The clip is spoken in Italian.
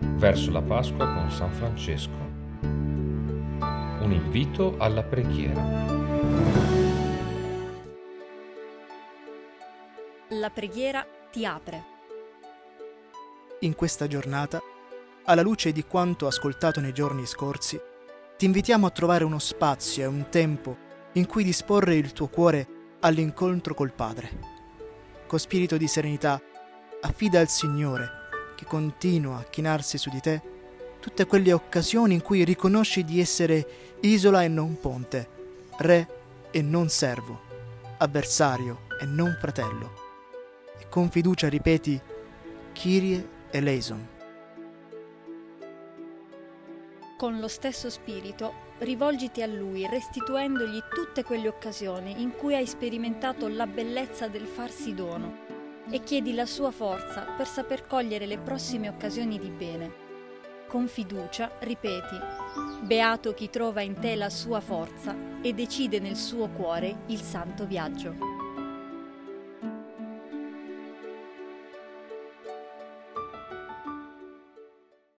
verso la Pasqua con San Francesco. Un invito alla preghiera. La preghiera ti apre. In questa giornata, alla luce di quanto ascoltato nei giorni scorsi, ti invitiamo a trovare uno spazio e un tempo in cui disporre il tuo cuore all'incontro col Padre. Con spirito di serenità, affida al Signore che continua a chinarsi su di te tutte quelle occasioni in cui riconosci di essere isola e non ponte, re e non servo, avversario e non fratello. E con fiducia ripeti Kyrie eleison. Con lo stesso spirito rivolgiti a Lui restituendogli tutte quelle occasioni in cui hai sperimentato la bellezza del farsi dono e chiedi la sua forza per saper cogliere le prossime occasioni di bene. Con fiducia ripeti, beato chi trova in te la sua forza e decide nel suo cuore il santo viaggio.